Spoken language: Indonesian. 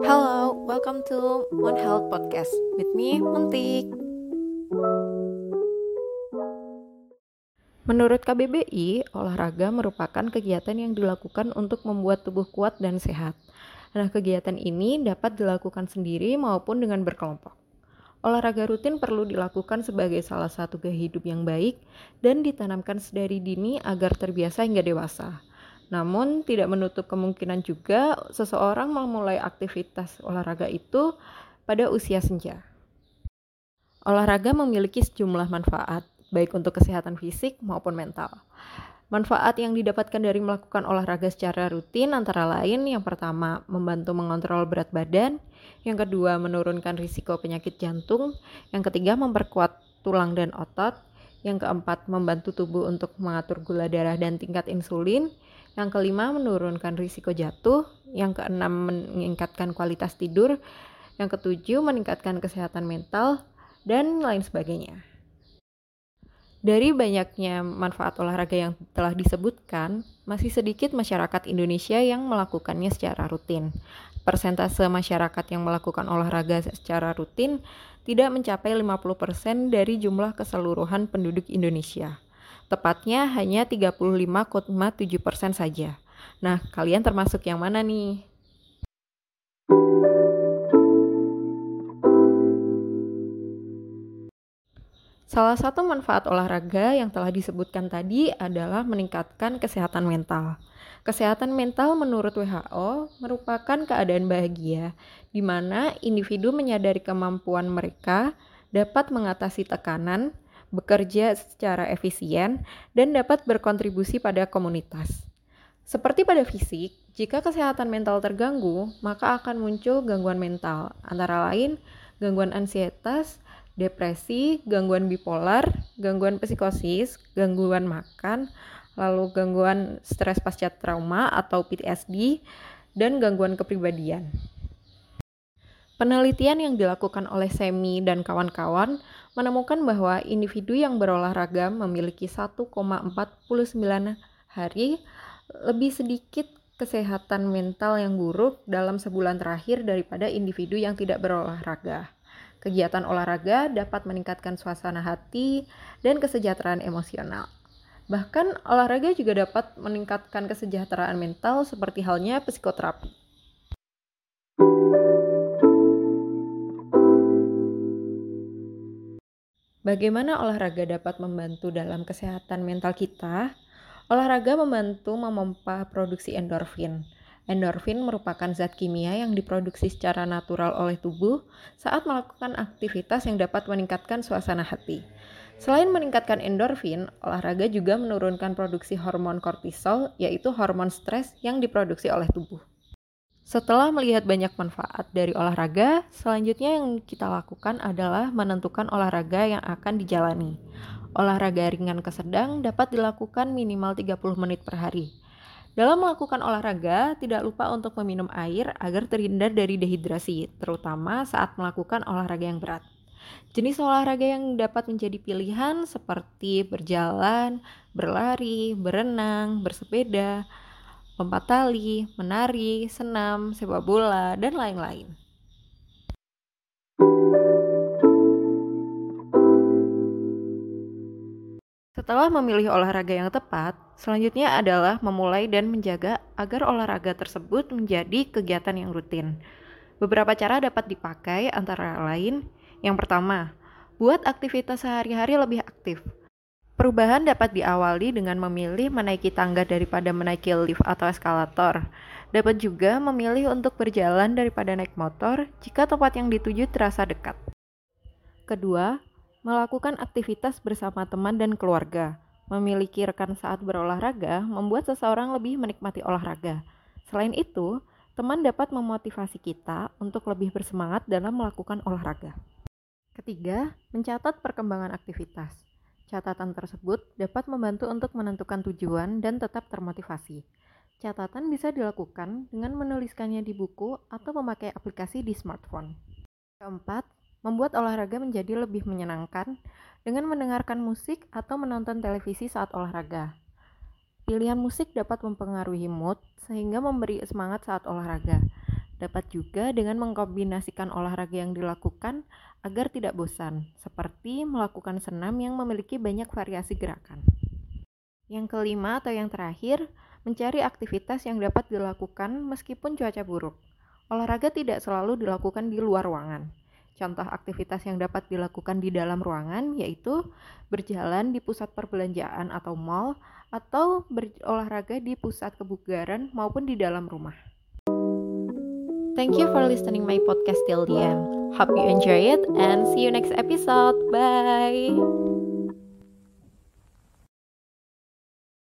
Hello, welcome to One Health Podcast with me, Muntik. Menurut KBBI, olahraga merupakan kegiatan yang dilakukan untuk membuat tubuh kuat dan sehat. Nah, kegiatan ini dapat dilakukan sendiri maupun dengan berkelompok. Olahraga rutin perlu dilakukan sebagai salah satu gaya hidup yang baik dan ditanamkan sedari dini agar terbiasa hingga dewasa. Namun, tidak menutup kemungkinan juga seseorang memulai aktivitas olahraga itu pada usia senja. Olahraga memiliki sejumlah manfaat, baik untuk kesehatan fisik maupun mental. Manfaat yang didapatkan dari melakukan olahraga secara rutin antara lain yang pertama membantu mengontrol berat badan, yang kedua menurunkan risiko penyakit jantung, yang ketiga memperkuat tulang dan otot, yang keempat membantu tubuh untuk mengatur gula darah dan tingkat insulin, yang kelima menurunkan risiko jatuh, yang keenam meningkatkan kualitas tidur, yang ketujuh meningkatkan kesehatan mental, dan lain sebagainya. Dari banyaknya manfaat olahraga yang telah disebutkan, masih sedikit masyarakat Indonesia yang melakukannya secara rutin. Persentase masyarakat yang melakukan olahraga secara rutin tidak mencapai 50% dari jumlah keseluruhan penduduk Indonesia. Tepatnya hanya 35,7% saja. Nah, kalian termasuk yang mana nih? Salah satu manfaat olahraga yang telah disebutkan tadi adalah meningkatkan kesehatan mental. Kesehatan mental menurut WHO merupakan keadaan bahagia di mana individu menyadari kemampuan mereka dapat mengatasi tekanan, bekerja secara efisien, dan dapat berkontribusi pada komunitas. Seperti pada fisik, jika kesehatan mental terganggu, maka akan muncul gangguan mental, antara lain gangguan ansietas, depresi, gangguan bipolar, gangguan psikosis, gangguan makan, lalu gangguan stres pasca trauma atau PTSD, dan gangguan kepribadian. Penelitian yang dilakukan oleh Semi dan kawan-kawan menemukan bahwa individu yang berolahraga memiliki 1,49 hari lebih sedikit kesehatan mental yang buruk dalam sebulan terakhir daripada individu yang tidak berolahraga. Kegiatan olahraga dapat meningkatkan suasana hati dan kesejahteraan emosional. Bahkan olahraga juga dapat meningkatkan kesejahteraan mental seperti halnya psikoterapi. Bagaimana olahraga dapat membantu dalam kesehatan mental kita? Olahraga membantu memompa produksi endorfin Endorfin merupakan zat kimia yang diproduksi secara natural oleh tubuh saat melakukan aktivitas yang dapat meningkatkan suasana hati. Selain meningkatkan endorfin, olahraga juga menurunkan produksi hormon kortisol, yaitu hormon stres yang diproduksi oleh tubuh. Setelah melihat banyak manfaat dari olahraga, selanjutnya yang kita lakukan adalah menentukan olahraga yang akan dijalani. Olahraga ringan ke sedang dapat dilakukan minimal 30 menit per hari. Dalam melakukan olahraga, tidak lupa untuk meminum air agar terhindar dari dehidrasi, terutama saat melakukan olahraga yang berat. Jenis olahraga yang dapat menjadi pilihan seperti berjalan, berlari, berenang, bersepeda, lompat tali, menari, senam, sepak bola, dan lain-lain. Setelah memilih olahraga yang tepat, selanjutnya adalah memulai dan menjaga agar olahraga tersebut menjadi kegiatan yang rutin. Beberapa cara dapat dipakai antara lain, yang pertama, buat aktivitas sehari-hari lebih aktif. Perubahan dapat diawali dengan memilih menaiki tangga daripada menaiki lift atau eskalator. Dapat juga memilih untuk berjalan daripada naik motor jika tempat yang dituju terasa dekat. Kedua, Melakukan aktivitas bersama teman dan keluarga, memiliki rekan saat berolahraga membuat seseorang lebih menikmati olahraga. Selain itu, teman dapat memotivasi kita untuk lebih bersemangat dalam melakukan olahraga. Ketiga, mencatat perkembangan aktivitas. Catatan tersebut dapat membantu untuk menentukan tujuan dan tetap termotivasi. Catatan bisa dilakukan dengan menuliskannya di buku atau memakai aplikasi di smartphone. Keempat, membuat olahraga menjadi lebih menyenangkan dengan mendengarkan musik atau menonton televisi saat olahraga. Pilihan musik dapat mempengaruhi mood sehingga memberi semangat saat olahraga. Dapat juga dengan mengkombinasikan olahraga yang dilakukan agar tidak bosan, seperti melakukan senam yang memiliki banyak variasi gerakan. Yang kelima atau yang terakhir, mencari aktivitas yang dapat dilakukan meskipun cuaca buruk. Olahraga tidak selalu dilakukan di luar ruangan. Contoh aktivitas yang dapat dilakukan di dalam ruangan yaitu berjalan di pusat perbelanjaan atau mall atau berolahraga di pusat kebugaran maupun di dalam rumah. Thank you for listening my podcast till the end. Hope you enjoy it and see you next episode. Bye.